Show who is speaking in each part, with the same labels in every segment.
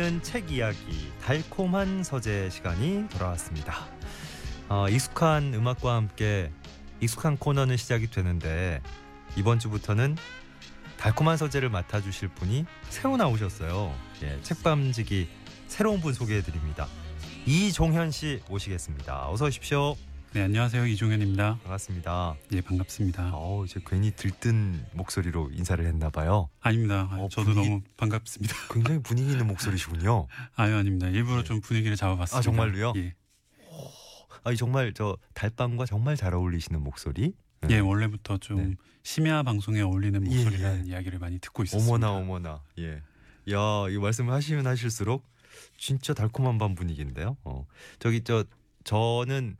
Speaker 1: 읽는 책 이야기 달콤한 서재 시간이 돌아왔습니다. 어, 익숙한 음악과 함께 익숙한 코너는 시작이 되는데 이번 주부터는 달콤한 서재를 맡아주실 분이 새로 나오셨어요. 예, 책밤지기 새로운 분 소개해드립니다. 이종현 씨 모시겠습니다. 어서 오십시오.
Speaker 2: 네 안녕하세요 이종현입니다.
Speaker 1: 반갑습니다.
Speaker 2: 예 반갑습니다.
Speaker 1: 어, 이제 괜히 들뜬 목소리로 인사를 했나 봐요.
Speaker 2: 아닙니다. 아,
Speaker 1: 어,
Speaker 2: 저도
Speaker 1: 분위기-
Speaker 2: 너무 반갑습니다.
Speaker 1: 굉장히 분위기 있는 목소리시군요.
Speaker 2: 아유 아닙니다. 일부러
Speaker 1: 네.
Speaker 2: 좀 분위기를 잡아봤습니다.
Speaker 1: 아, 정말로요?
Speaker 2: 예.
Speaker 1: 아니 정말 저 달밤과 정말 잘 어울리시는 목소리. 네.
Speaker 2: 예 원래부터 좀
Speaker 1: 네.
Speaker 2: 심야 방송에 어울리는
Speaker 1: 예,
Speaker 2: 목소리라는
Speaker 1: 예.
Speaker 2: 이야기를 많이 듣고 있었습니다.
Speaker 1: 어머나 어머나 예. 야, 이 말씀을 하시면 하실수록 진짜 달콤한 밤 분위기인데요. 어. 저기 저 저는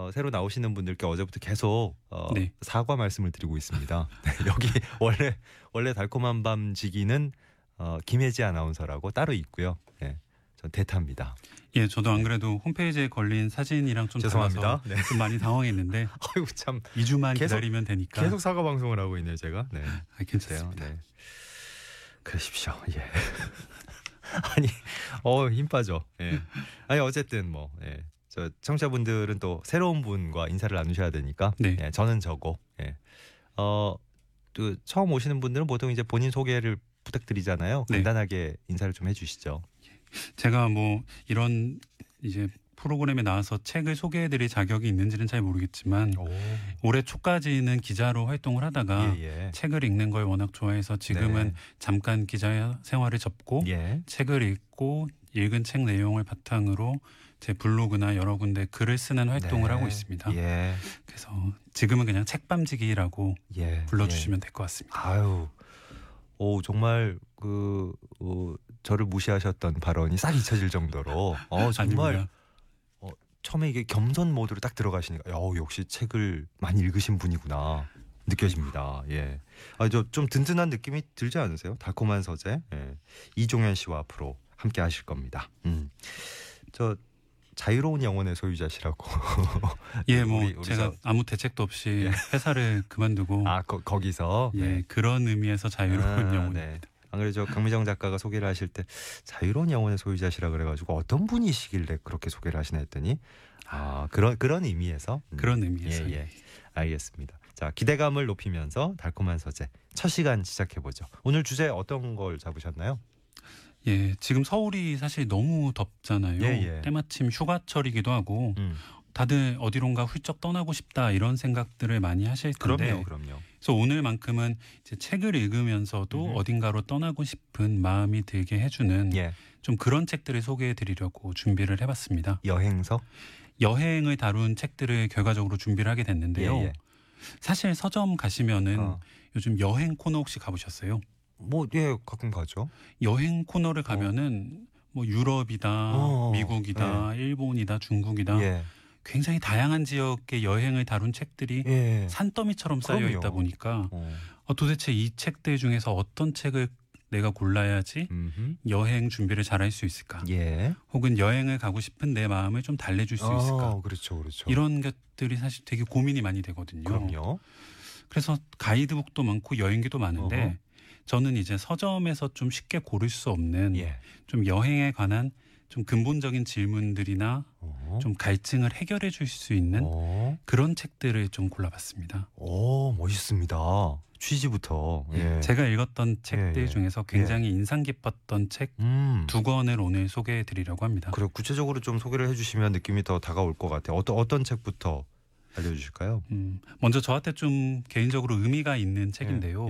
Speaker 1: 어, 새로 나오시는 분들께 어제부터 계속 어,
Speaker 2: 네.
Speaker 1: 사과 말씀을 드리고 있습니다. 네, 여기 원래 원래 달콤한 밤 지기는 어, 김혜지 아나운서라고 따로 있고요. 예. 전 대타입니다.
Speaker 2: 예 저도 안 그래도 홈페이지에 걸린 사진이랑 좀
Speaker 1: 죄송합니다. 네.
Speaker 2: 좀 많이 당황했는데
Speaker 1: 아이고 참
Speaker 2: 2주만
Speaker 1: 계속-
Speaker 2: 기다리면 되니까
Speaker 1: 계속 사과 방송을 하고 있네요, 제가. 네.
Speaker 2: 아. 괜찮습니다.
Speaker 1: 네. 그러십시오. 예. 아니, 어, 힘 빠져. 예. 아니 어쨌든 뭐, 예. 저 청취자분들은 또 새로운 분과 인사를 나누셔야 되니까.
Speaker 2: 네.
Speaker 1: 예, 저는 저고. 예. 어, 그 처음 오시는 분들은 보통 이제 본인 소개를 부탁드리잖아요.
Speaker 2: 네.
Speaker 1: 간단하게 인사를 좀 해주시죠.
Speaker 2: 제가 뭐 이런 이제 프로그램에 나와서 책을 소개해드릴 자격이 있는지는 잘 모르겠지만
Speaker 1: 오.
Speaker 2: 올해 초까지는 기자로 활동을 하다가
Speaker 1: 예, 예.
Speaker 2: 책을 읽는 걸 워낙 좋아해서 지금은
Speaker 1: 네.
Speaker 2: 잠깐 기자 생활을 접고
Speaker 1: 예.
Speaker 2: 책을 읽고 읽은 책 내용을 바탕으로 제 블로그나 여러 군데 글을 쓰는 활동을
Speaker 1: 네.
Speaker 2: 하고 있습니다.
Speaker 1: 예.
Speaker 2: 그래서 지금은 그냥 책밤지기라고
Speaker 1: 예.
Speaker 2: 불러주시면 될 것 같습니다.
Speaker 1: 아유, 오 정말 그 어, 저를 무시하셨던 발언이 싹 잊혀질 정도로 어 정말
Speaker 2: 아닙니다.
Speaker 1: 처음에 이게 겸손 모드로 딱 들어가시니까 어 역시 책을 많이 읽으신 분이구나 느껴집니다. 예, 아 저 좀 든든한 느낌이 들지 않으세요? 달콤한 서재 예. 이종현 씨와 앞으로 함께 하실 겁니다. 음, 저 자유로운 영혼의 소유자시라고.
Speaker 2: 예, 뭐
Speaker 1: 우리- 우리
Speaker 2: 제가
Speaker 1: 저-
Speaker 2: 아무 대책도 없이
Speaker 1: 예.
Speaker 2: 회사를 그만두고
Speaker 1: 아 거, 거기서
Speaker 2: 예
Speaker 1: 네.
Speaker 2: 그런 의미에서 자유로운
Speaker 1: 아,
Speaker 2: 영혼.
Speaker 1: 네. 안 그래도 저 강미정 작가가 소개를 하실 때 자유로운 영혼의 소유자시라 그래가지고 어떤 분이시길래 그렇게 소개를 하시나 했더니 아 그런 그런 의미에서 음.
Speaker 2: 그런 의미에서
Speaker 1: 예, 예. 알겠습니다. 자 기대감을 높이면서 달콤한 서재 첫 시간 시작해 보죠. 오늘 주제 어떤 걸 잡으셨나요?
Speaker 2: 예, 지금 서울이 사실 너무 덥잖아요.
Speaker 1: 예, 예.
Speaker 2: 때마침 휴가철이기도 하고
Speaker 1: 음,
Speaker 2: 다들 어디론가 훌쩍 떠나고 싶다 이런 생각들을 많이 하실 텐데
Speaker 1: 그럼요, 그럼요.
Speaker 2: 그래서 오늘만큼은 이제 책을 읽으면서도
Speaker 1: 음흠.
Speaker 2: 어딘가로 떠나고 싶은 마음이 들게 해주는
Speaker 1: 예,
Speaker 2: 좀 그런 책들을 소개해드리려고 준비를 해봤습니다.
Speaker 1: 여행서.
Speaker 2: 여행을 다룬 책들을 결과적으로 준비를 하게 됐는데요.
Speaker 1: 예, 예.
Speaker 2: 사실 서점 가시면은
Speaker 1: 어.
Speaker 2: 요즘 여행 코너 혹시 가보셨어요?
Speaker 1: 뭐 예, 가끔 가죠.
Speaker 2: 여행 코너를 가면은 뭐 유럽이다,
Speaker 1: 어,
Speaker 2: 미국이다, 일본이다, 중국이다
Speaker 1: 예,
Speaker 2: 굉장히 다양한 지역의 여행을 다룬 책들이
Speaker 1: 예.
Speaker 2: 산더미처럼 쌓여
Speaker 1: 그럼요.
Speaker 2: 있다 보니까
Speaker 1: 어.
Speaker 2: 어, 도대체 이 책들 중에서 어떤 책을 내가 골라야지
Speaker 1: 음흠.
Speaker 2: 여행 준비를 잘할 수 있을까?
Speaker 1: 예.
Speaker 2: 혹은 여행을 가고 싶은 내 마음을 좀 달래줄 수 있을까?
Speaker 1: 어, 그렇죠, 그렇죠.
Speaker 2: 이런 것들이 사실 되게 고민이 많이 되거든요.
Speaker 1: 그럼요.
Speaker 2: 그래서 가이드북도 많고 여행기도 많은데
Speaker 1: 어허.
Speaker 2: 저는 이제 서점에서 좀 쉽게 고를 수 없는
Speaker 1: 예.
Speaker 2: 좀 여행에 관한 좀 근본적인 질문들이나
Speaker 1: 어.
Speaker 2: 좀 갈증을 해결해 줄 수 있는
Speaker 1: 어.
Speaker 2: 그런 책들을 좀 골라봤습니다.
Speaker 1: 오 멋있습니다. 취지부터. 예.
Speaker 2: 제가 읽었던 책들
Speaker 1: 예.
Speaker 2: 중에서 굉장히 인상 깊었던 책두
Speaker 1: 음.
Speaker 2: 권을 오늘 소개해 드리려고 합니다.
Speaker 1: 그래 구체적으로 좀 소개를 해주시면 느낌이 더 다가올 것 같아요. 어떤 어떤 책부터 알려주실까요?
Speaker 2: 음, 먼저 저한테 좀 개인적으로 의미가 있는 책인데요.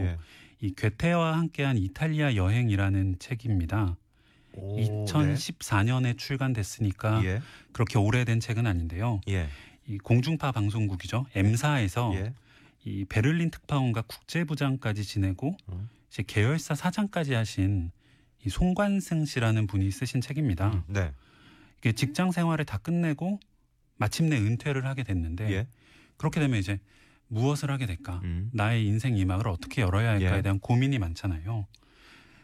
Speaker 1: 예.
Speaker 2: 이 괴테와 함께한 이탈리아 여행이라는 책입니다.
Speaker 1: 오,
Speaker 2: 2014년에 출간됐으니까
Speaker 1: 네. 예.
Speaker 2: 그렇게 오래된 책은 아닌데요.
Speaker 1: 예.
Speaker 2: 이 공중파 방송국이죠. M사에서
Speaker 1: 예.
Speaker 2: 이 베를린 특파원과 국제부장까지 지내고
Speaker 1: 음.
Speaker 2: 이제 계열사 사장까지 하신 이 송관승 씨라는 분이 쓰신 책입니다.
Speaker 1: 음, 네.
Speaker 2: 이게 직장 생활을 다 끝내고 마침내 은퇴를 하게 됐는데
Speaker 1: 예.
Speaker 2: 그렇게 되면 이제 무엇을 하게 될까?
Speaker 1: 음.
Speaker 2: 나의 인생 이막을 어떻게 열어야 할까에
Speaker 1: 예.
Speaker 2: 대한 고민이 많잖아요.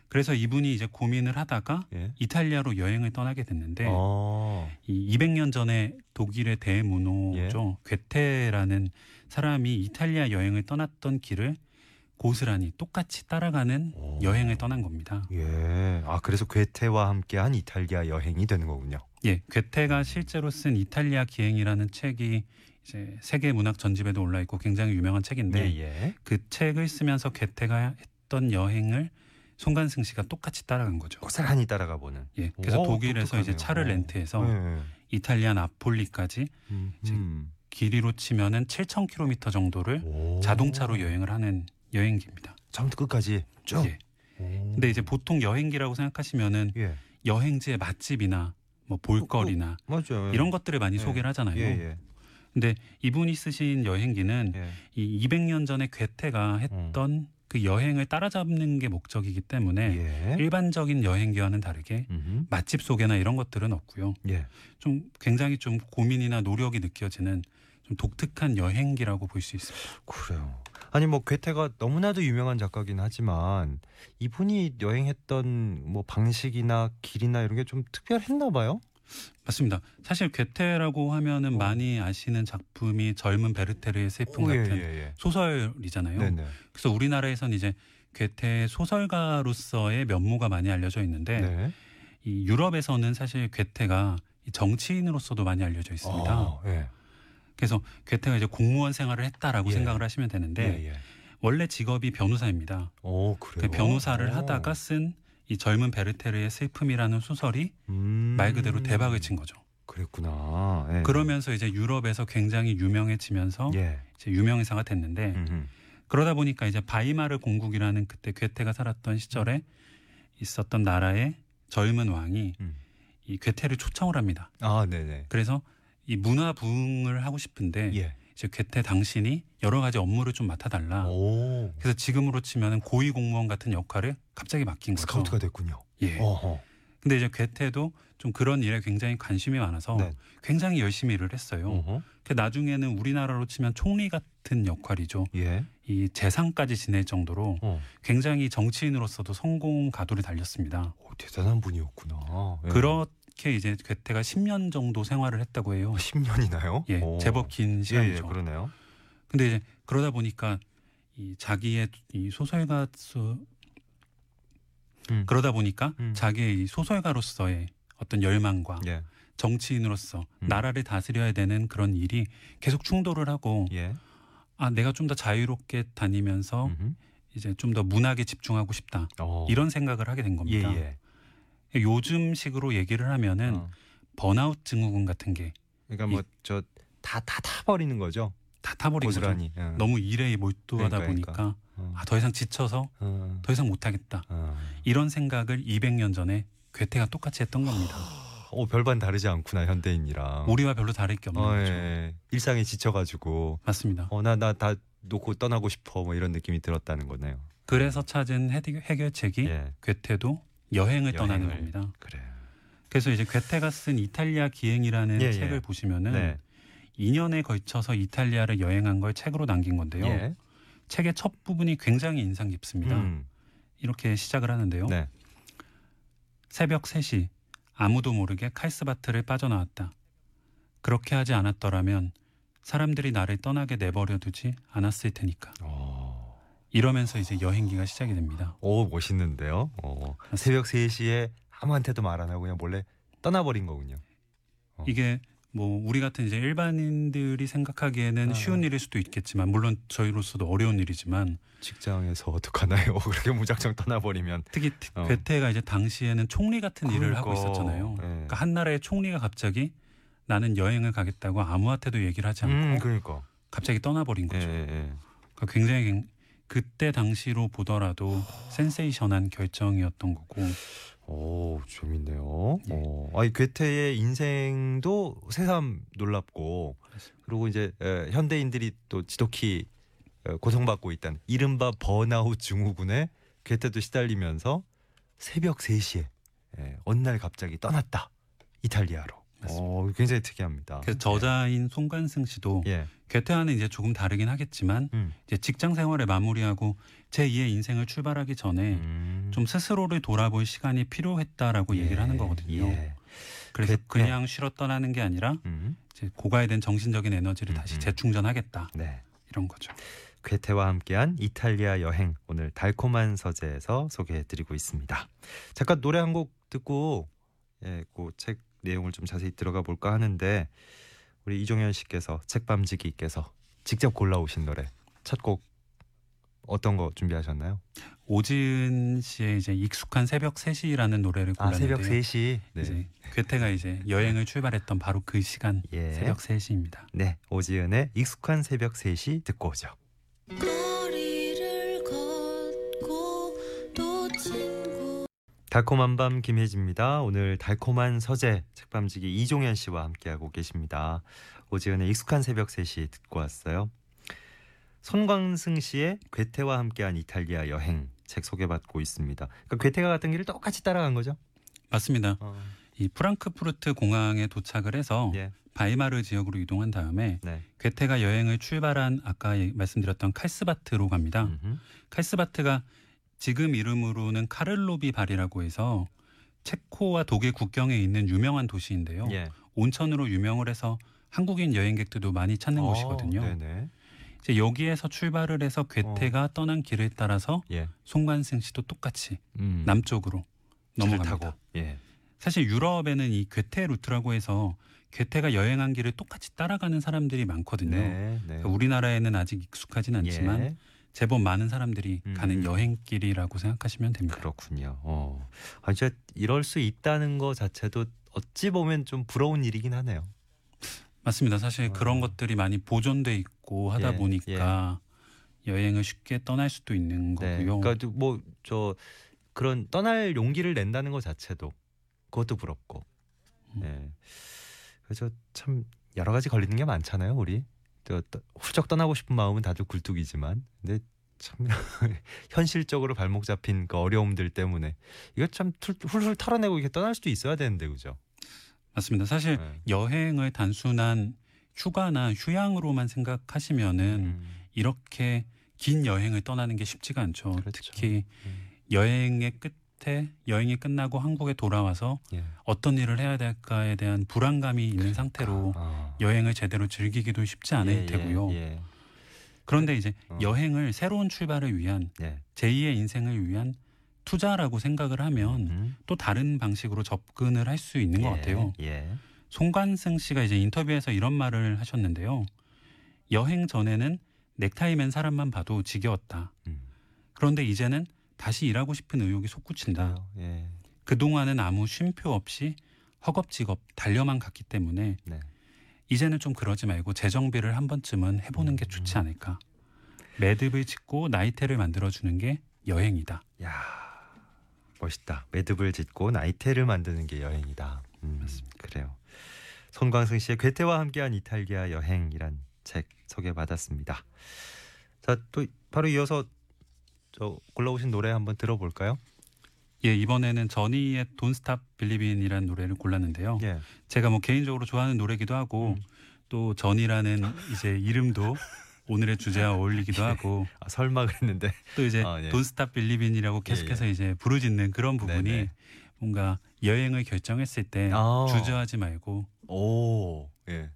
Speaker 2: 그래서 이분이 이제 고민을 하다가
Speaker 1: 예.
Speaker 2: 이탈리아로 여행을 떠나게 됐는데
Speaker 1: 어.
Speaker 2: 이 200년 전에 독일의 대문호죠.
Speaker 1: 예.
Speaker 2: 괴테라는 사람이 이탈리아 여행을 떠났던 길을 고스란히 똑같이 따라가는
Speaker 1: 오.
Speaker 2: 여행을 떠난 겁니다.
Speaker 1: 예. 아 그래서 괴테와 함께한 이탈리아 여행이 되는 거군요.
Speaker 2: 예, 괴테가 실제로 쓴 이탈리아 기행이라는 책이 이제 세계 문학 전집에도 올라 있고 굉장히 유명한 책인데
Speaker 1: 예, 예.
Speaker 2: 그 책을 쓰면서 괴테가 했던 여행을 송간승 씨가 똑같이 따라간 거죠.
Speaker 1: 고스란히 따라가 보는.
Speaker 2: 예, 그래서
Speaker 1: 오,
Speaker 2: 독일에서 이제
Speaker 1: 똑똑하네요.
Speaker 2: 차를
Speaker 1: 오.
Speaker 2: 렌트해서
Speaker 1: 예.
Speaker 2: 이탈리아 나폴리까지
Speaker 1: 음,
Speaker 2: 이제
Speaker 1: 음.
Speaker 2: 길이로 치면은 7,000km 정도를
Speaker 1: 오.
Speaker 2: 자동차로 여행을 하는 여행기입니다.
Speaker 1: 처음부터 끝까지 쭉.
Speaker 2: 예. 근데 이제 보통 여행기라고 생각하시면은
Speaker 1: 예.
Speaker 2: 여행지의 맛집이나 뭐 볼거리나
Speaker 1: 맞죠.
Speaker 2: 이런 것들을 많이
Speaker 1: 예.
Speaker 2: 소개를 하잖아요.
Speaker 1: 예, 예.
Speaker 2: 근데 이분이 쓰신 여행기는
Speaker 1: 예.
Speaker 2: 이 200년 전에 괴테가 했던 그 여행을 따라잡는 게 목적이기 때문에
Speaker 1: 예.
Speaker 2: 일반적인 여행기와는 다르게
Speaker 1: 음흠.
Speaker 2: 맛집 소개나 이런 것들은 없고요.
Speaker 1: 예.
Speaker 2: 좀 굉장히 좀 고민이나 노력이 느껴지는 좀 독특한 여행기라고 볼 수 있습니다.
Speaker 1: 그래요. 아니 뭐 괴테가 너무나도 유명한 작가긴 하지만 이분이 여행했던 뭐 방식이나 길이나 이런 게 좀 특별했나 봐요.
Speaker 2: 맞습니다. 사실 괴테라고 하면은
Speaker 1: 어.
Speaker 2: 많이 아시는 작품이 젊은 베르테르의 슬픔
Speaker 1: 오, 예,
Speaker 2: 같은
Speaker 1: 예, 예.
Speaker 2: 소설이잖아요.
Speaker 1: 네네.
Speaker 2: 그래서 우리나라에선 이제 괴테 소설가로서의 면모가 많이 알려져 있는데
Speaker 1: 네.
Speaker 2: 이 유럽에서는 사실 괴테가 이 정치인으로서도 많이 알려져 있습니다.
Speaker 1: 아, 예.
Speaker 2: 그래서 괴테가 이제 공무원 생활을 했다라고
Speaker 1: 예.
Speaker 2: 생각을 하시면 되는데
Speaker 1: 예, 예.
Speaker 2: 원래 직업이 변호사입니다.
Speaker 1: 오, 그래요.
Speaker 2: 그 변호사를
Speaker 1: 오.
Speaker 2: 하다가 쓴 이 젊은 베르테르의 슬픔이라는 소설이
Speaker 1: 음.
Speaker 2: 말 그대로 대박을 친 거죠.
Speaker 1: 그랬구나. 예.
Speaker 2: 그러면서 이제 유럽에서 굉장히 유명해지면서
Speaker 1: 예.
Speaker 2: 이제 유명인사가 됐는데
Speaker 1: 음흠.
Speaker 2: 그러다 보니까 이제 바이마르 공국이라는 그때 괴테가 살았던 시절에 있었던 나라의 젊은 왕이
Speaker 1: 음.
Speaker 2: 이 괴테를 초청을 합니다.
Speaker 1: 아, 네네.
Speaker 2: 그래서 이 문화 부흥을 하고 싶은데
Speaker 1: 예.
Speaker 2: 이제 괴테 당신이 여러 가지 업무를 좀 맡아달라.
Speaker 1: 오.
Speaker 2: 그래서 지금으로 치면은 고위 공무원 같은 역할을 갑자기 맡긴 거죠.
Speaker 1: 스카우트가 됐군요.
Speaker 2: 예.
Speaker 1: 어허.
Speaker 2: 근데 이제 괴테도 좀 그런 일에 굉장히 관심이 많아서
Speaker 1: 네.
Speaker 2: 굉장히 열심히 일을 했어요. 그 나중에는 우리나라로 치면 총리 같은 역할이죠.
Speaker 1: 예.
Speaker 2: 이 재상까지 지낼 정도로
Speaker 1: 어.
Speaker 2: 굉장히 정치인으로서도 성공 가도를 달렸습니다.
Speaker 1: 오, 대단한 분이었구나. 예.
Speaker 2: 그 렇게 이제 괴테가 10년 정도 생활을 했다고 해요.
Speaker 1: 10년이나요?
Speaker 2: 예, 제법 긴
Speaker 1: 예, 예,
Speaker 2: 시간이죠.
Speaker 1: 그러네요.
Speaker 2: 근데 이제 그러다 보니까 이 자기의 이 소설가수
Speaker 1: 음.
Speaker 2: 그러다 보니까
Speaker 1: 음.
Speaker 2: 자기의 이 소설가로서의 어떤 열망과
Speaker 1: 예.
Speaker 2: 정치인으로서
Speaker 1: 음.
Speaker 2: 나라를 다스려야 되는 그런 일이 계속 충돌을 하고
Speaker 1: 예.
Speaker 2: 아 내가 좀 더 자유롭게 다니면서
Speaker 1: 음흠.
Speaker 2: 이제 좀 더 문학에 집중하고 싶다
Speaker 1: 어.
Speaker 2: 이런 생각을 하게 된
Speaker 1: 예,
Speaker 2: 겁니다.
Speaker 1: 예.
Speaker 2: 요즘식으로 얘기를 하면은
Speaker 1: 어.
Speaker 2: 번아웃 증후군 같은 게다
Speaker 1: 그러니까 뭐 저 다 다 타버리는 거죠.
Speaker 2: 타버린 거죠.
Speaker 1: 고스란히. 예.
Speaker 2: 너무 일에 몰두하다
Speaker 1: 그러니까,
Speaker 2: 보니까
Speaker 1: 어.
Speaker 2: 아, 더 이상 지쳐서
Speaker 1: 어.
Speaker 2: 더 이상 못하겠다
Speaker 1: 어.
Speaker 2: 이런 생각을 200년 전에 괴테가 똑같이 했던 겁니다.
Speaker 1: 어, 별반 다르지 않구나 현대인이랑.
Speaker 2: 우리와 별로 다를 게 없는
Speaker 1: 어,
Speaker 2: 거죠.
Speaker 1: 예. 일상에 지쳐가지고
Speaker 2: 맞습니다.
Speaker 1: 어나 나 다 놓고 떠나고 싶어 뭐 이런 느낌이 들었다는 거네요.
Speaker 2: 그래서 찾은 해결- 해결책이
Speaker 1: 예.
Speaker 2: 괴테도 여행을, 떠나는
Speaker 1: 여행을.
Speaker 2: 겁니다.
Speaker 1: 그래.
Speaker 2: 그래서 이제 괴테가 쓴 이탈리아 기행이라는
Speaker 1: 예, 예.
Speaker 2: 책을 보시면은
Speaker 1: 네.
Speaker 2: 2년에 걸쳐서 이탈리아를 여행한 걸 책으로 남긴 건데요.
Speaker 1: 예.
Speaker 2: 책의 첫 부분이 굉장히 인상 깊습니다.
Speaker 1: 음.
Speaker 2: 이렇게 시작을 하는데요.
Speaker 1: 네.
Speaker 2: 새벽 3시 아무도 모르게 칼스바트를 빠져나왔다. 그렇게 하지 않았더라면 사람들이 나를 떠나게 내버려 두지 않았을 테니까.
Speaker 1: 어.
Speaker 2: 이러면서 이제 여행기가 시작이 됩니다.
Speaker 1: 오 멋있는데요. 어. 새벽 3시에 아무한테도 말 안 하고 그냥 몰래 떠나버린 거군요. 어.
Speaker 2: 이게 뭐 우리 같은 이제 일반인들이 생각하기에는
Speaker 1: 아.
Speaker 2: 쉬운 일일 수도 있겠지만 물론 저희로서도 어려운 일이지만
Speaker 1: 직장에서 어떡하나요? 그렇게 무작정 떠나버리면.
Speaker 2: 특히
Speaker 1: 어.
Speaker 2: 괴테가 이제 당시에는 총리 같은 일을 하고
Speaker 1: 그러니까.
Speaker 2: 있었잖아요.
Speaker 1: 예.
Speaker 2: 그러니까 한 나라의 총리가 갑자기 나는 여행을 가겠다고 아무한테도 얘기를 하지 않고
Speaker 1: 음, 그러니까.
Speaker 2: 갑자기 떠나버린
Speaker 1: 예,
Speaker 2: 거죠.
Speaker 1: 예, 예.
Speaker 2: 그러니까 굉장히 굉- 그때 당시로 보더라도 센세이션한 결정이었던 거고
Speaker 1: 오 재밌네요.
Speaker 2: 예.
Speaker 1: 어, 아니 괴테의 인생도 새삼 놀랍고
Speaker 2: 그렇습니다.
Speaker 1: 그리고 이제 에, 현대인들이 또 지독히 어, 고통받고 있다는 이른바 번아웃 증후군에 괴테도 시달리면서 새벽 3시에 예, 어느 날 갑자기 떠났다 이탈리아로.
Speaker 2: 맞습니다.
Speaker 1: 어, 굉장히 특이합니다.
Speaker 2: 그래서 저자인 송관승 씨도
Speaker 1: 예.
Speaker 2: 괴테와는 이제 조금 다르긴 하겠지만
Speaker 1: 음.
Speaker 2: 이제 직장 생활을 마무리하고 제 2의 인생을 출발하기 전에
Speaker 1: 음.
Speaker 2: 좀 스스로를 돌아볼 시간이 필요했다라고 얘기를 하는 거거든요.
Speaker 1: 예.
Speaker 2: 그래서
Speaker 1: 괴테.
Speaker 2: 그냥 쉬러 떠나는 게 아니라
Speaker 1: 음.
Speaker 2: 이제 고갈된 정신적인 에너지를
Speaker 1: 음,
Speaker 2: 다시
Speaker 1: 음.
Speaker 2: 재충전하겠다
Speaker 1: 네.
Speaker 2: 이런 거죠.
Speaker 1: 괴테와 함께한 이탈리아 여행 오늘 달콤한 서재에서 소개해드리고 있습니다. 잠깐 노래 한 곡 듣고 예, 그책 내용을 좀 자세히 들어가 볼까 하는데 우리 이종현 씨께서 책밤지기께서 직접 골라오신 노래 첫 곡 어떤 거 준비하셨나요?
Speaker 2: 오지은 씨의 이제 익숙한 새벽 3시라는 노래를
Speaker 1: 아
Speaker 2: 골랐는데요.
Speaker 1: 새벽 3시 네.
Speaker 2: 이제 괴테가 이제 여행을 출발했던 바로 그 시간
Speaker 1: 예.
Speaker 2: 새벽 3시입니다.
Speaker 1: 네 오지은의 익숙한 새벽 3시 듣고 오죠. 달콤한 밤 김혜지입니다. 오늘 달콤한 서재 책밤지기 이종현 씨와 함께하고 계십니다. 오지은의 익숙한 새벽 3시 듣고 왔어요. 손광승 씨의 괴테와 함께한 이탈리아 여행 책 소개받고 있습니다. 그러니까 괴테가 갔던 길을 똑같이 따라간 거죠?
Speaker 2: 맞습니다.
Speaker 1: 어,
Speaker 2: 이 프랑크푸르트 공항에 도착을 해서
Speaker 1: 예,
Speaker 2: 바이마르 지역으로 이동한 다음에
Speaker 1: 네.
Speaker 2: 괴테가 여행을 출발한 아까 예- 말씀드렸던 칼스바트로 갑니다.
Speaker 1: 음흠.
Speaker 2: 칼스바트가 지금 이름으로는 카를로비 발이라고 해서 체코와 독일 국경에 있는 유명한 도시인데요.
Speaker 1: 예.
Speaker 2: 온천으로 유명을 해서 한국인 여행객들도 많이 찾는
Speaker 1: 어,
Speaker 2: 곳이거든요.
Speaker 1: 네네.
Speaker 2: 이제 여기에서 출발을 해서 괴테가 떠난 길을 따라서
Speaker 1: 예.
Speaker 2: 송관승 씨도 똑같이
Speaker 1: 음.
Speaker 2: 남쪽으로 넘어갑니다.
Speaker 1: 예.
Speaker 2: 사실 유럽에는 이 괴테 루트라고 해서 괴테가 여행한 길을 똑같이 따라가는 사람들이 많거든요.
Speaker 1: 네. 네.
Speaker 2: 그러니까 우리나라에는 아직 익숙하진 않지만
Speaker 1: 예.
Speaker 2: 제법 많은 사람들이
Speaker 1: 음.
Speaker 2: 가는 여행길이라고 생각하시면 됩니다.
Speaker 1: 그렇군요. 어. 아, 진짜 이럴 수 있다는 거 자체도 어찌 보면 좀 부러운 일이긴 하네요.
Speaker 2: 맞습니다. 사실
Speaker 1: 어.
Speaker 2: 그런 것들이 많이 보존돼 있고 하다
Speaker 1: 예,
Speaker 2: 보니까 여행을 쉽게 떠날 수도 있는
Speaker 1: 네.
Speaker 2: 거고요.
Speaker 1: 그러니까 뭐 저 그런 떠날 용기를 낸다는 것 자체도 그것도 부럽고.
Speaker 2: 음.
Speaker 1: 네. 그래서 참 여러 가지 걸리는 게 많잖아요, 우리. 또, 또 훌쩍 떠나고 싶은 마음은 다들 굴뚝이지만, 근데 참 현실적으로 발목 잡힌 그 어려움들 때문에 이거 참 툴- 훌훌 털어내고 이렇게 떠날 수도 있어야 되는데, 그죠?
Speaker 2: 맞습니다. 사실
Speaker 1: 네.
Speaker 2: 여행을 단순한 휴가나 휴양으로만 생각하시면은
Speaker 1: 음,
Speaker 2: 이렇게 긴 여행을 떠나는 게 쉽지가 않죠.
Speaker 1: 그렇죠.
Speaker 2: 특히
Speaker 1: 음.
Speaker 2: 여행의 끝 에 여행이 끝나고 한국에 돌아와서
Speaker 1: 예.
Speaker 2: 어떤 일을 해야 될까에 대한 불안감이 있는 상태로
Speaker 1: 아.
Speaker 2: 여행을 제대로 즐기기도 쉽지 않을
Speaker 1: 예, 예,
Speaker 2: 테고요.
Speaker 1: 예.
Speaker 2: 그런데 이제
Speaker 1: 어.
Speaker 2: 여행을 새로운 출발을 위한
Speaker 1: 예.
Speaker 2: 제2의 인생을 위한 투자라고 생각을 하면
Speaker 1: 음.
Speaker 2: 또 다른 방식으로 접근을 할 수 있는 것
Speaker 1: 예,
Speaker 2: 같아요.
Speaker 1: 예.
Speaker 2: 송관승 씨가 이제 인터뷰에서 이런 말을 하셨는데요. 여행 전에는 넥타이 맨 사람만 봐도 지겨웠다.
Speaker 1: 음.
Speaker 2: 그런데 이제는 다시 일하고 싶은 의욕이 솟구친다.
Speaker 1: 예.
Speaker 2: 그동안은 아무 쉼표 없이 허겁지겁 달려만 갔기 때문에
Speaker 1: 네.
Speaker 2: 이제는 좀 그러지 말고 재정비를 한 번쯤은 해보는 게 좋지
Speaker 1: 음.
Speaker 2: 않을까. 매듭을 짓고 나이테를 만들어주는 게 여행이다.
Speaker 1: 야 멋있다. 매듭을 짓고 나이테를 만드는 게 여행이다. 음,
Speaker 2: 맞습니다.
Speaker 1: 그래요. 손광승 씨의 괴테와 함께한 이탈리아 여행이란 책 소개받았습니다. 자, 또 바로 이어서 저 골라오신 노래 한번 들어볼까요?
Speaker 2: 예, 이번에는 저니의 Don't Stop Believing이라는 노래를 골랐는데요.
Speaker 1: 예.
Speaker 2: 제가 뭐 개인적으로 좋아하는 노래기도 하고
Speaker 1: 음.
Speaker 2: 또 전이라는 이제 이름도 오늘의 주제와 어울리기도 하고
Speaker 1: 아, 설마 그랬는데.
Speaker 2: 또 이제
Speaker 1: 아, 예.
Speaker 2: Don't Stop Believing이라고 계속해서 이제 부르짖는 그런 부분이
Speaker 1: 네네.
Speaker 2: 뭔가 여행을 결정했을 때
Speaker 1: 아.
Speaker 2: 주저하지 말고
Speaker 1: 오. 예.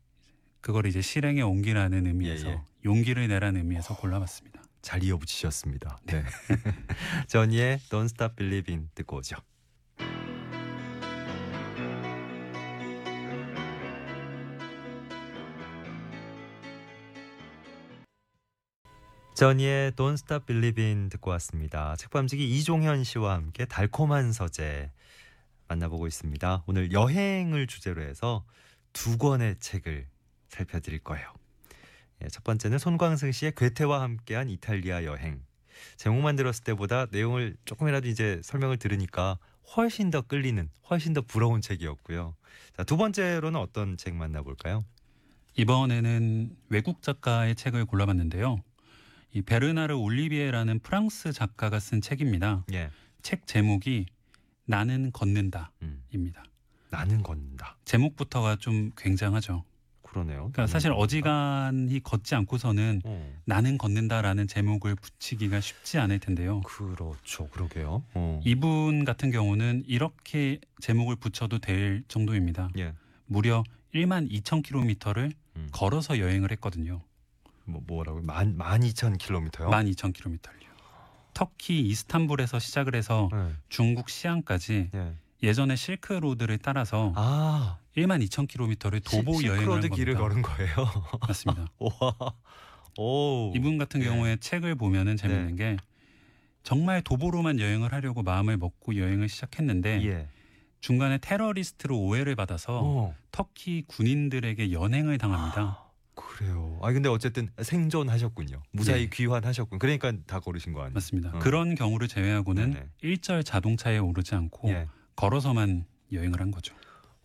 Speaker 2: 그걸 이제 실행에 옮기라는 의미에서
Speaker 1: 예, 예.
Speaker 2: 용기를 내라는 의미에서 골라봤습니다.
Speaker 1: 잘 이어붙이셨습니다. 네. 저니의 Don't Stop Believing 듣고 오죠. 저니의 Don't Stop Believing 듣고 왔습니다. 책밤지기 이종현 씨와 함께 달콤한 서재 만나보고 있습니다. 오늘 여행을 주제로 해서 두 권의 책을 살펴드릴 거예요. 예, 첫 번째는 손광승 씨의 괴테와 함께한 이탈리아 여행. 제목만 들었을 때보다 내용을 조금이라도 이제 설명을 들으니까 훨씬 더 끌리는, 훨씬 더 부러운 책이었고요. 자, 두 번째로는 어떤 책 만나볼까요?
Speaker 2: 이번에는 외국 작가의 책을 골라봤는데요. 이 베르나르 올리비에라는 프랑스 작가가 쓴 책입니다.
Speaker 1: 예,
Speaker 2: 책 제목이 나는 걷는다입니다.
Speaker 1: 음, 나는 걷는다.
Speaker 2: 제목부터가 좀 굉장하죠.
Speaker 1: 그러네요.
Speaker 2: 그러니까 사실 어지간히 걷지 않고서는
Speaker 1: 어,
Speaker 2: 나는 걷는다라는 제목을 붙이기가 쉽지 않을 텐데요.
Speaker 1: 그렇죠, 그러게요. 어.
Speaker 2: 이분 같은 경우는 이렇게 제목을 붙여도 될 정도입니다.
Speaker 1: 예,
Speaker 2: 무려 1만 2천 킬로미터를
Speaker 1: 음.
Speaker 2: 걸어서 여행을 했거든요.
Speaker 1: 뭐 뭐라고 만 12,000km요?
Speaker 2: 12,000km요. 터키 이스탄불에서 시작을 해서
Speaker 1: 네.
Speaker 2: 중국 시안까지
Speaker 1: 예.
Speaker 2: 예전에 실크로드를 따라서
Speaker 1: 아,
Speaker 2: 1만 2,000km를 도보
Speaker 1: 시-
Speaker 2: 여행을 한 겁니다.
Speaker 1: 길을 걸은 거예요.
Speaker 2: 맞습니다.
Speaker 1: 와. 오.
Speaker 2: 이분 같은
Speaker 1: 네.
Speaker 2: 경우에 책을 보면은 재밌는 게 정말 도보로만 여행을 하려고 마음을 먹고 여행을 시작했는데
Speaker 1: 예.
Speaker 2: 중간에 테러리스트로 오해를 받아서
Speaker 1: 어.
Speaker 2: 터키 군인들에게 연행을 당합니다.
Speaker 1: 그래요. 아 근데 어쨌든 생존하셨군요. 무사히
Speaker 2: 예.
Speaker 1: 귀환하셨군. 그러니까 다 걸으신 거 아니에요?
Speaker 2: 맞습니다.
Speaker 1: 어.
Speaker 2: 그런 경우를 제외하고는
Speaker 1: 네네.
Speaker 2: 일절 자동차에 오르지 않고
Speaker 1: 예.
Speaker 2: 걸어서만 여행을 한 거죠.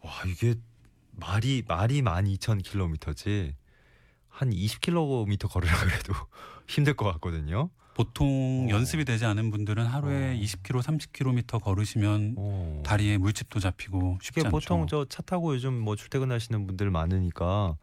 Speaker 1: 와 이게 말이 말이 12,000km지 한 20km 걸으라 그래도 힘들 것 같거든요.
Speaker 2: 보통
Speaker 1: 어.
Speaker 2: 연습이 되지 않은 분들은 하루에
Speaker 1: 어.
Speaker 2: 20km, 30km 걸으시면
Speaker 1: 어.
Speaker 2: 다리에 물집도 잡히고 않죠.
Speaker 1: 보통 저 차 타고 요즘 뭐 출퇴근하시는 분들 많으니까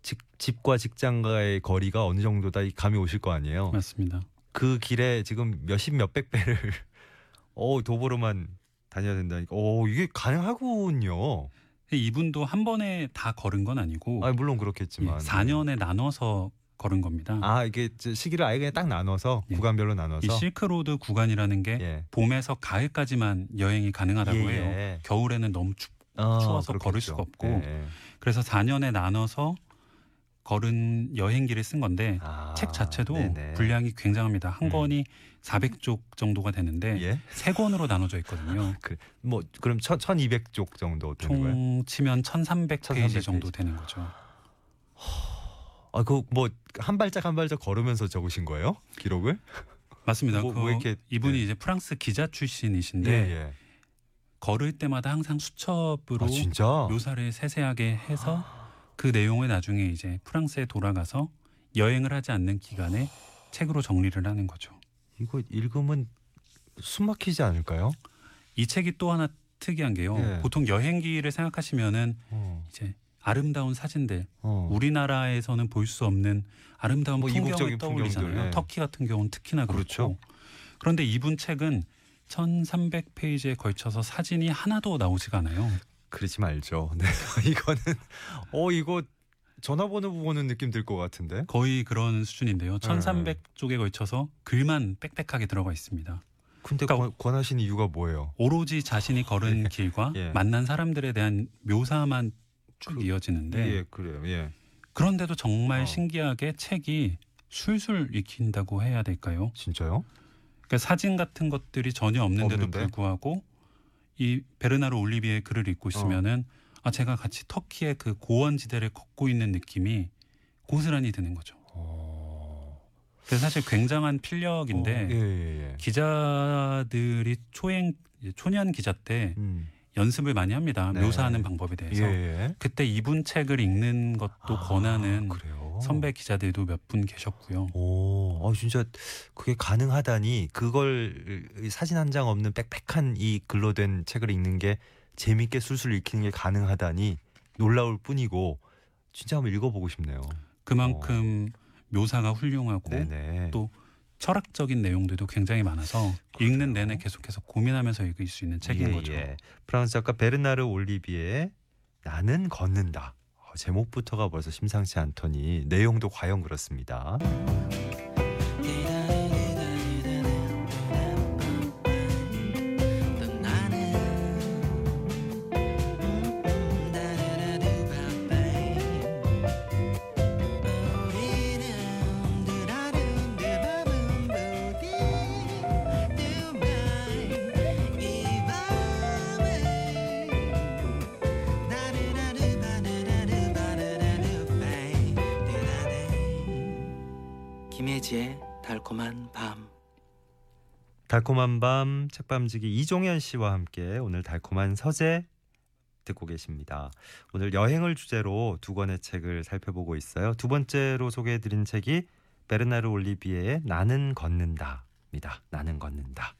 Speaker 1: 집, 집과 직장과의 거리가 어느 정도다 이 감이 오실 거 아니에요.
Speaker 2: 맞습니다.
Speaker 1: 그 길에 지금 몇십 몇백 배를 어 도보로만 다녀야 된다니까. 오 이게 가능하군요.
Speaker 2: 이분도 한 번에 다 걸은 건 아니고
Speaker 1: 아 물론
Speaker 2: 예,
Speaker 1: 그렇겠지만
Speaker 2: 4년에 나눠서 걸은 겁니다.
Speaker 1: 아 이게 저 시기를 아예 그냥 딱 나눠서
Speaker 2: 예.
Speaker 1: 구간별로 나눠서
Speaker 2: 이 실크로드 구간이라는 게
Speaker 1: 예.
Speaker 2: 봄에서 가을까지만 여행이 가능하다고
Speaker 1: 예,
Speaker 2: 해요.
Speaker 1: 예.
Speaker 2: 겨울에는 너무 춥.
Speaker 1: 아,
Speaker 2: 추워서 걸을
Speaker 1: 그렇겠죠.
Speaker 2: 수가 없고.
Speaker 1: 예, 예.
Speaker 2: 그래서 4년에 나눠서 걸은 여행기를 쓴 건데
Speaker 1: 아,
Speaker 2: 책 자체도
Speaker 1: 네네.
Speaker 2: 분량이 굉장합니다. 한
Speaker 1: 음.
Speaker 2: 권이 400쪽 정도가 되는데
Speaker 1: 예.
Speaker 2: 세 권으로 나눠져 있거든요.
Speaker 1: 뭐 그럼 1 1200쪽 정도 되는 거예요?
Speaker 2: 총 치면 1,300 페이지
Speaker 1: 1300
Speaker 2: 정도
Speaker 1: 페이지.
Speaker 2: 되는 거죠.
Speaker 1: 아, 그 뭐 한 발짝 한 발짝 걸으면서 적으신 거예요? 기록을?
Speaker 2: 맞습니다.
Speaker 1: 뭐-
Speaker 2: 그
Speaker 1: 뭐 이렇게-
Speaker 2: 이분이
Speaker 1: 네.
Speaker 2: 이제 프랑스 기자 출신이신데
Speaker 1: 예.
Speaker 2: 걸을 때마다 항상 수첩으로
Speaker 1: 아?
Speaker 2: 묘사를 세세하게 해서 그 내용을 나중에 이제 프랑스에 돌아가서 여행을 하지 않는 기간에 책으로 정리를 하는 거죠.
Speaker 1: 이거 읽으면 숨 막히지 않을까요?
Speaker 2: 이 책이 또 하나 특이한 게요.
Speaker 1: 예.
Speaker 2: 보통 여행기를 생각하시면은
Speaker 1: 어.
Speaker 2: 이제 아름다운 사진들,
Speaker 1: 어.
Speaker 2: 우리나라에서는 볼 수 없는 아름다운
Speaker 1: 뭐
Speaker 2: 풍경을 떠올리잖아요.
Speaker 1: 예.
Speaker 2: 터키 같은 경우는 특히나 그렇고.
Speaker 1: 그렇죠.
Speaker 2: 그런데 이분 책은 1,300페이지에 걸쳐서 사진이 하나도 나오지가 않아요.
Speaker 1: 그러지 말죠. 네. 이거는 어 이거 전화번호 보는 느낌 들 것 같은데.
Speaker 2: 거의 그런
Speaker 1: 네.
Speaker 2: 수준인데요. 1,300쪽에 걸쳐서 글만 빽빽하게 들어가 있습니다.
Speaker 1: 근데
Speaker 2: 그러니까-
Speaker 1: 권, 권하시는 이유가 뭐예요?
Speaker 2: 오로지 자신이 걸은 길과
Speaker 1: 예.
Speaker 2: 만난 사람들에 대한 묘사만 쭉
Speaker 1: 그-
Speaker 2: 이어지는데
Speaker 1: 예, 그래요. 예.
Speaker 2: 그런데도 정말
Speaker 1: 어.
Speaker 2: 신기하게 책이 술술 읽힌다고 해야 될까요?
Speaker 1: 진짜요?
Speaker 2: 그러니까 사진 같은 것들이 전혀 없는데도
Speaker 1: 없는데?
Speaker 2: 불구하고 이 베르나르 올리비의 글을 읽고 있으면은 아 제가 같이 터키의 그 고원지대를 걷고 있는 느낌이 고스란히 드는 거죠.
Speaker 1: 어.
Speaker 2: 그래서 사실 굉장한 필력인데
Speaker 1: 어, 예, 예, 예.
Speaker 2: 기자들이 초행 초년 기자 때
Speaker 1: 음.
Speaker 2: 연습을 많이 합니다.
Speaker 1: 네.
Speaker 2: 묘사하는 방법에
Speaker 1: 예,
Speaker 2: 대해서
Speaker 1: 예.
Speaker 2: 그때 이분 책을 읽는 것도
Speaker 1: 아,
Speaker 2: 권하는
Speaker 1: 그래요.
Speaker 2: 선배 기자들도 몇 분 계셨고요.
Speaker 1: 오, 아 진짜 그게 가능하다니 그걸 사진 한 장 없는 빽빽한 이 글로 된 책을 읽는 게 재밌게 술술 읽히는 게 가능하다니 놀라울 뿐이고 진짜 한번 읽어보고 싶네요.
Speaker 2: 그만큼 묘사가 훌륭하고
Speaker 1: 네네.
Speaker 2: 또 철학적인 내용들도 굉장히 많아서 읽는 내내 계속해서 고민하면서 읽을 수 있는 책인
Speaker 1: 예,
Speaker 2: 거죠.
Speaker 1: 예. 프랑스 작가 베르나르 올리비의 나는 걷는다. 어, 제목부터가 벌써 심상치 않더니 내용도 과연 그렇습니다.
Speaker 3: 달콤한 밤
Speaker 1: 책밤지기 이종현 씨와 함께 오늘 달콤한 서재 듣고 계십니다. 오늘 여행을 주제로 두 권의 책을 살펴보고 있어요. 두 번째로 소개해드린 책이 베르나르 올리비에의 나는 걷는다입니다. 나는 걷는다.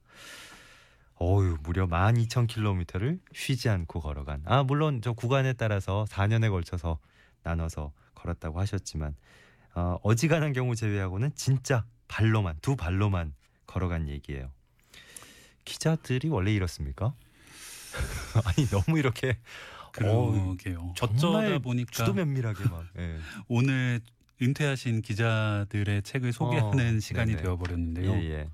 Speaker 1: 어유 무려 12,000km를 쉬지 않고 걸어간. 아 물론 저 구간에 따라서 4년에 걸쳐서 나눠서 걸었다고 하셨지만 어, 어지간한 경우 제외하고는 진짜 발로만 두 발로만 걸어간 얘기예요. 기자들이 원래 이렇습니까? 아니 너무 이렇게
Speaker 2: 그러게요. 어쩌다 보니까
Speaker 1: 주도 면밀하게 막. 예.
Speaker 2: 오늘 은퇴하신 기자들의 책을 소개하는
Speaker 1: 어,
Speaker 2: 시간이
Speaker 1: 네네.
Speaker 2: 되어버렸는데요.
Speaker 1: 예, 예.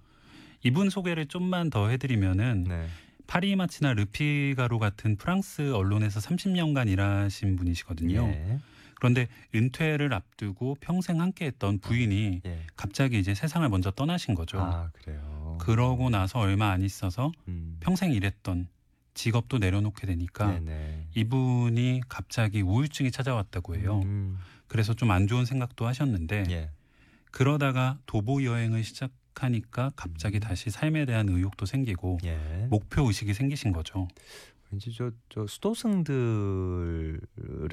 Speaker 2: 이분 소개를 좀만 더 해드리면은
Speaker 1: 네.
Speaker 2: 파리마치나 르피가로 같은 프랑스 언론에서 30년간 일하신 분이시거든요.
Speaker 1: 예.
Speaker 2: 그런데 은퇴를 앞두고 평생 함께했던 부인이
Speaker 1: 예.
Speaker 2: 갑자기 이제 세상을 먼저 떠나신 거죠.
Speaker 1: 아, 그래요.
Speaker 2: 그러고 나서 얼마 안 있어서
Speaker 1: 음.
Speaker 2: 평생 일했던 직업도 내려놓게 되니까
Speaker 1: 네네.
Speaker 2: 이분이 갑자기 우울증이 찾아왔다고 해요.
Speaker 1: 음.
Speaker 2: 그래서 좀 안 좋은 생각도 하셨는데
Speaker 1: 예.
Speaker 2: 그러다가 도보 여행을 시작 하니까 갑자기
Speaker 1: 음.
Speaker 2: 다시 삶에 대한 의욕도 생기고
Speaker 1: 예.
Speaker 2: 목표 의식이 생기신 거죠.
Speaker 1: 왠지 저, 저 수도승들의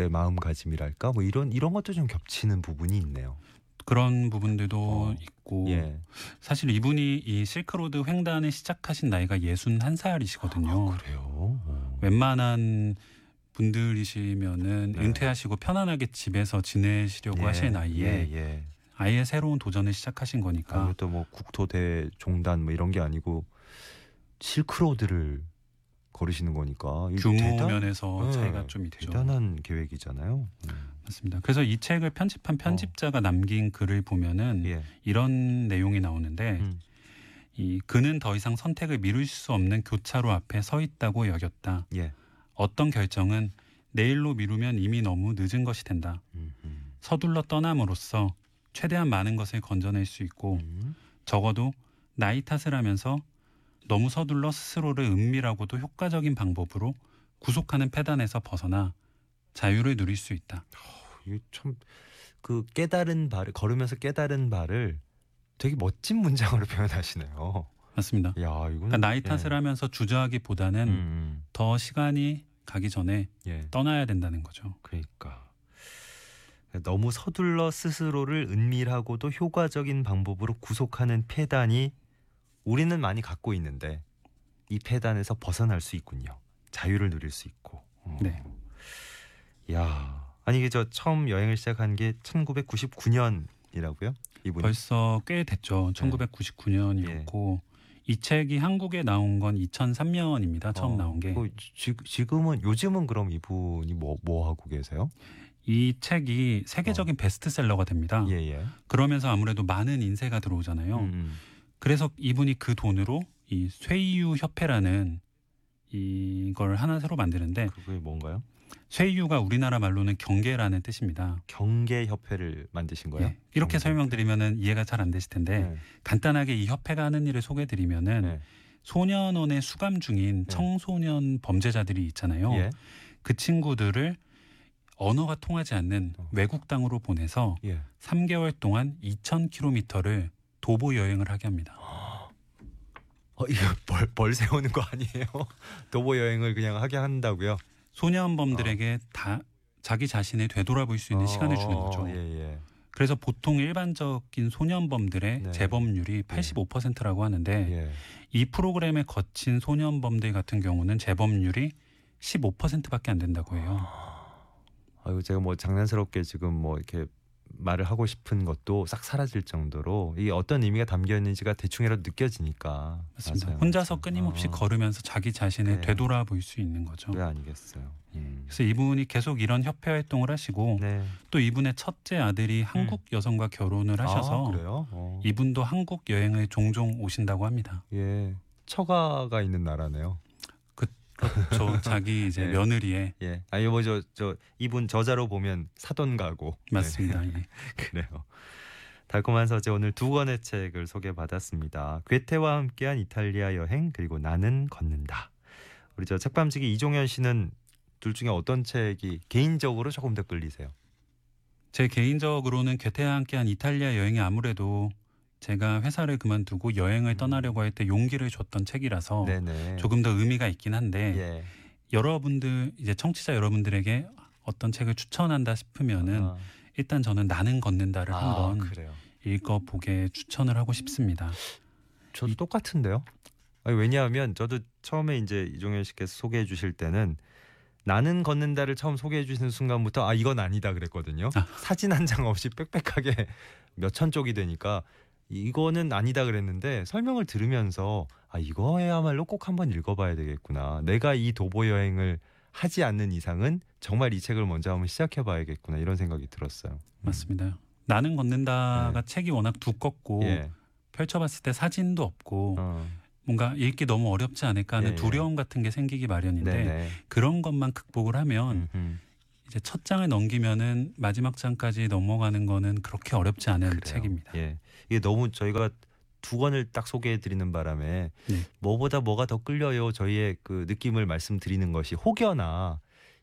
Speaker 1: 마음가짐이랄까 뭐 이런 이런 것도 좀 겹치는 부분이 있네요.
Speaker 2: 그런 부분들도
Speaker 1: 어,
Speaker 2: 있고
Speaker 1: 예.
Speaker 2: 사실 이분이 이 실크로드 횡단을 시작하신 나이가 61살이시거든요.
Speaker 1: 아, 그래요. 어.
Speaker 2: 웬만한 분들이시면은
Speaker 1: 네.
Speaker 2: 은퇴하시고 편안하게 집에서 지내시려고
Speaker 1: 예,
Speaker 2: 하실 나이에
Speaker 1: 예, 예.
Speaker 2: 아예 새로운 도전을 시작하신 거니까
Speaker 1: 아무것도 뭐 국토대 종단 뭐 이런 게 아니고 실크로드를 걸으시는 거니까
Speaker 2: 규모
Speaker 1: 대단-
Speaker 2: 면에서
Speaker 1: 네,
Speaker 2: 차이가 좀 있죠.
Speaker 1: 대단한 계획이잖아요. 음.
Speaker 2: 맞습니다. 그래서 이 책을 편집한 편집자가 남긴 글을 보면은
Speaker 1: 어. 예.
Speaker 2: 이런 내용이 나오는데
Speaker 1: 음.
Speaker 2: 이 그는 더 이상 선택을 미룰 수 없는 교차로 앞에 서 있다고 여겼다.
Speaker 1: 예.
Speaker 2: 어떤 결정은 내일로 미루면 이미 너무 늦은 것이 된다.
Speaker 1: 음, 음.
Speaker 2: 서둘러 떠남으로써 최대한 많은 것을 건져낼 수 있고
Speaker 1: 음.
Speaker 2: 적어도 나이 탓을 하면서 너무 서둘러 스스로를 은밀하고도 효과적인 방법으로 구속하는 패단에서 벗어나 자유를 누릴 수 있다.
Speaker 1: 이게 참그 깨달은 바를 걸으면서 깨달은 바를 되게 멋진 문장으로 표현하시네요.
Speaker 2: 맞습니다.
Speaker 1: 야, 이거는
Speaker 2: 그러니까 나이 탓을
Speaker 1: 예.
Speaker 2: 하면서 주저하기보다는
Speaker 1: 음, 음.
Speaker 2: 더 시간이 가기 전에
Speaker 1: 예.
Speaker 2: 떠나야 된다는 거죠.
Speaker 1: 그러니까 너무 서둘러 스스로를 은밀하고도 효과적인 방법으로 구속하는 폐단이 우리는 많이 갖고 있는데 이 폐단에서 벗어날 수 있군요. 자유를 누릴 수 있고. 어.
Speaker 2: 네.
Speaker 1: 야, 아니 이게 저 처음 여행을 시작한 게 1999년이라고요? 이분이.
Speaker 2: 벌써 꽤 됐죠.
Speaker 1: 네.
Speaker 2: 1999년이었고 이 책이 한국에 나온 건 2003년입니다. 처음
Speaker 1: 어,
Speaker 2: 나온 게.
Speaker 1: 그 지, 지금은 요즘은 그럼 이분이 뭐뭐 하고 계세요?
Speaker 2: 이 책이 세계적인 베스트셀러가 됩니다.
Speaker 1: 어. 예, 예.
Speaker 2: 그러면서 아무래도 많은 인쇄가 들어오잖아요.
Speaker 1: 음,
Speaker 2: 그래서 이분이 그 돈으로 이 쇠이유 협회라는 이걸 하나 새로 만드는데
Speaker 1: 그게 뭔가요?
Speaker 2: 쇠이유가 우리나라 말로는 경계라는 뜻입니다.
Speaker 1: 경계 협회를 만드신 거예요?
Speaker 2: 예, 이렇게
Speaker 1: 경계.
Speaker 2: 설명드리면은 이해가 잘 안 되실 텐데
Speaker 1: 네.
Speaker 2: 간단하게 이 협회가 하는 일을 소개드리면은
Speaker 1: 네.
Speaker 2: 소년원에 수감 중인
Speaker 1: 네.
Speaker 2: 청소년 범죄자들이 있잖아요.
Speaker 1: 예.
Speaker 2: 그 친구들을 언어가 통하지 않는
Speaker 1: 어.
Speaker 2: 외국 땅으로 보내서
Speaker 1: 예.
Speaker 2: 3개월 동안 2,000km를 도보 여행을 하게 합니다.
Speaker 1: 어 이거 벌, 벌 세우는 거 아니에요? 도보 여행을 그냥 하게 한다고요?
Speaker 2: 소년범들에게 다 자기 자신을 되돌아볼 수 있는 시간을 주는 거죠.
Speaker 1: 어, 예, 예.
Speaker 2: 그래서 보통 일반적인 소년범들의
Speaker 1: 네.
Speaker 2: 재범률이 85%라고 하는데
Speaker 1: 예.
Speaker 2: 이 프로그램에 거친 소년범들 같은 경우는 재범률이 15%밖에 안 된다고 해요.
Speaker 1: 아유 제가 뭐 장난스럽게 지금 뭐 이렇게 말을 하고 싶은 것도 싹 사라질 정도로 이게 어떤 의미가 담겨 있는지가 대충이라도 느껴지니까.
Speaker 2: 맞습니다.
Speaker 1: 맞아요,
Speaker 2: 혼자서. 끊임없이
Speaker 1: 어,
Speaker 2: 걸으면서 자기 자신을
Speaker 1: 네.
Speaker 2: 되돌아볼 수 있는 거죠.
Speaker 1: 왜 아니겠어요? 음.
Speaker 2: 그래서 이분이 계속 이런 협회 활동을 하시고
Speaker 1: 네.
Speaker 2: 또 이분의 첫째 아들이 한국 여성과 결혼을 하셔서
Speaker 1: 아? 어.
Speaker 2: 이분도 한국 여행을 종종 오신다고 합니다.
Speaker 1: 예. 처가가 있는 나라네요.
Speaker 2: 그렇죠. 자기 이제
Speaker 1: 네.
Speaker 2: 며느리의
Speaker 1: 예. 아니 뭐저 저 이분 저자로 보면 사돈 가고. 네.
Speaker 2: 맞습니다. 예.
Speaker 1: 그래요. 달콤한 서재 오늘 두 권의 책을 소개받았습니다. 괴테와 함께한 이탈리아 여행 그리고 나는 걷는다. 우리 저 책밤지기 이종현 씨는 둘 중에 어떤 책이 개인적으로 조금 더 끌리세요?
Speaker 2: 제 개인적으로는 괴테와 함께한 이탈리아 여행이 아무래도 제가 회사를 그만두고 여행을 떠나려고 할 때 용기를 줬던 책이라서
Speaker 1: 음. 네네.
Speaker 2: 조금 더 의미가 있긴 한데
Speaker 1: 예.
Speaker 2: 여러분들 이제 청취자 여러분들에게 어떤 책을 추천한다 싶으면은
Speaker 1: 아,
Speaker 2: 일단 저는 나는 걷는다를
Speaker 1: 아,
Speaker 2: 한번
Speaker 1: 그래요.
Speaker 2: 읽어보게 추천을 하고 싶습니다.
Speaker 1: 저도 똑같은데요. 아니, 왜냐하면 저도 처음에 이제 이종현 씨께서 소개해 주실 때는 나는 걷는다를 처음 소개해 주시는 순간부터 아 이건 아니다 그랬거든요.
Speaker 2: 아.
Speaker 1: 사진 한 장 없이 빽빽하게 몇 천 쪽이 되니까 이거는 아니다 그랬는데 설명을 들으면서 아 이거야말로 꼭 한번 읽어봐야 되겠구나. 내가 이 도보 여행을 하지 않는 이상은 정말 이 책을 먼저 한번 시작해봐야겠구나 이런 생각이 들었어요. 음.
Speaker 2: 맞습니다. 나는 걷는다가 책이 워낙 두껍고
Speaker 1: 예.
Speaker 2: 펼쳐봤을 때 사진도 없고
Speaker 1: 어.
Speaker 2: 뭔가 읽기 너무 어렵지 않을까 하는
Speaker 1: 예, 예.
Speaker 2: 두려움 같은 게 생기기 마련인데
Speaker 1: 네네.
Speaker 2: 그런 것만 극복을 하면
Speaker 1: 음, 음.
Speaker 2: 이제 첫 장을 넘기면은 마지막 장까지 넘어가는 거는 그렇게 어렵지 않은
Speaker 1: 그래요.
Speaker 2: 책입니다.
Speaker 1: 예. 이게 너무 저희가 두 권을 딱 소개해 드리는 바람에
Speaker 2: 네.
Speaker 1: 뭐보다 뭐가 더 끌려요. 저희의 그 느낌을 말씀드리는 것이 혹여나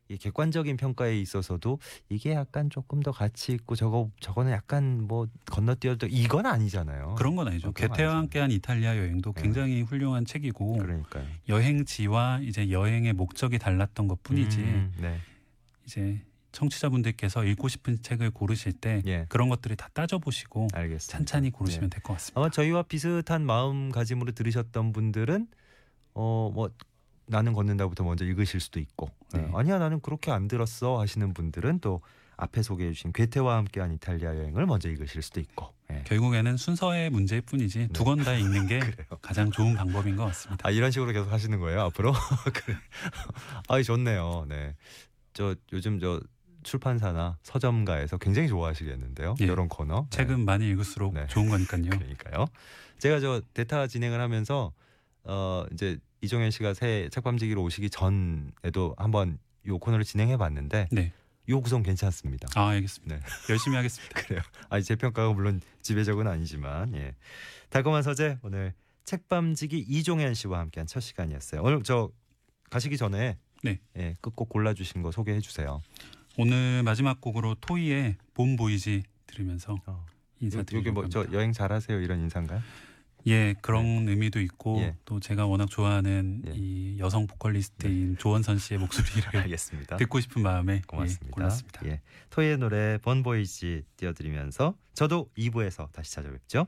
Speaker 1: 이 객관적인 평가에 있어서도 이게 약간 조금 더 가치 있고 저거 저거는 약간 뭐 건너뛰어도 이건 아니잖아요.
Speaker 2: 그런 건 아니죠.
Speaker 1: 아니죠.
Speaker 2: 함께한 이탈리아 여행도
Speaker 1: 네.
Speaker 2: 굉장히 훌륭한 책이고
Speaker 1: 그러니까요.
Speaker 2: 여행지와 이제 여행의 목적이 달랐던 것뿐이지
Speaker 1: 음, 네.
Speaker 2: 이제 청취자분들께서 읽고 싶은 책을 고르실 때
Speaker 1: 예.
Speaker 2: 그런 것들을 다 따져보시고
Speaker 1: 알겠습니다.
Speaker 2: 찬찬히 고르시면
Speaker 1: 예.
Speaker 2: 될것 같습니다.
Speaker 1: 아마 저희와 비슷한 마음가짐으로 들으셨던 분들은 어뭐 나는 걷는다부터 먼저 읽으실 수도 있고
Speaker 2: 네.
Speaker 1: 어, 아니야 나는 그렇게 안 들었어 하시는 분들은 또 앞에 소개해 주신 괴테와 함께한 이탈리아 여행을 먼저 읽으실 수도 있고 예.
Speaker 2: 결국에는 순서의 문제일 뿐이지 두권 다 읽는 게. 가장 좋은 방법인 것 같습니다.
Speaker 1: 아 이런 식으로 계속 하시는 거예요 앞으로? 그래. 아이 좋네요. 네. 저 요즘 저 출판사나 서점가에서 굉장히 좋아하시겠는데요.
Speaker 2: 예.
Speaker 1: 이런 코너. 네.
Speaker 2: 책은 많이 읽을수록
Speaker 1: 네.
Speaker 2: 좋은 거니까요.
Speaker 1: 그러니까요. 제가 저 대타 진행을 하면서 어 이제 이종현 씨가 새 책밤지기로 오시기 전에도 한번 요 코너를 진행해 봤는데
Speaker 2: 네.
Speaker 1: 요 구성 괜찮습니다.
Speaker 2: 아 알겠습니다.
Speaker 1: 네.
Speaker 2: 열심히 하겠습니다.
Speaker 1: 그래요. 아니 제 평가가 물론 지배적은 아니지만 예. 달콤한 서재 오늘 책밤지기 이종현 씨와 함께한 첫 시간이었어요. 오늘 저 가시기 전에
Speaker 2: 네.
Speaker 1: 예, 끝곡 골라 주신 거 소개해 주세요.
Speaker 2: 오늘 마지막 곡으로 토이의 봄 보이지 들으면서
Speaker 1: 어.
Speaker 2: 인사드리려고
Speaker 1: 여기 뭐저
Speaker 2: 합니다.
Speaker 1: 여행 잘하세요 이런 인사인가요?
Speaker 2: 예 그런 의미도 있고
Speaker 1: 예.
Speaker 2: 또 제가 워낙 좋아하는
Speaker 1: 예.
Speaker 2: 이 여성 보컬리스트인 조원선 씨의 목소리를
Speaker 1: 알겠습니다.
Speaker 2: 듣고 싶은 마음에 예,
Speaker 1: 고맙습니다.
Speaker 2: 골랐습니다.
Speaker 1: 예. 토이의 노래 본보이지 띄워드리면서 저도 2부에서 다시 찾아뵙죠.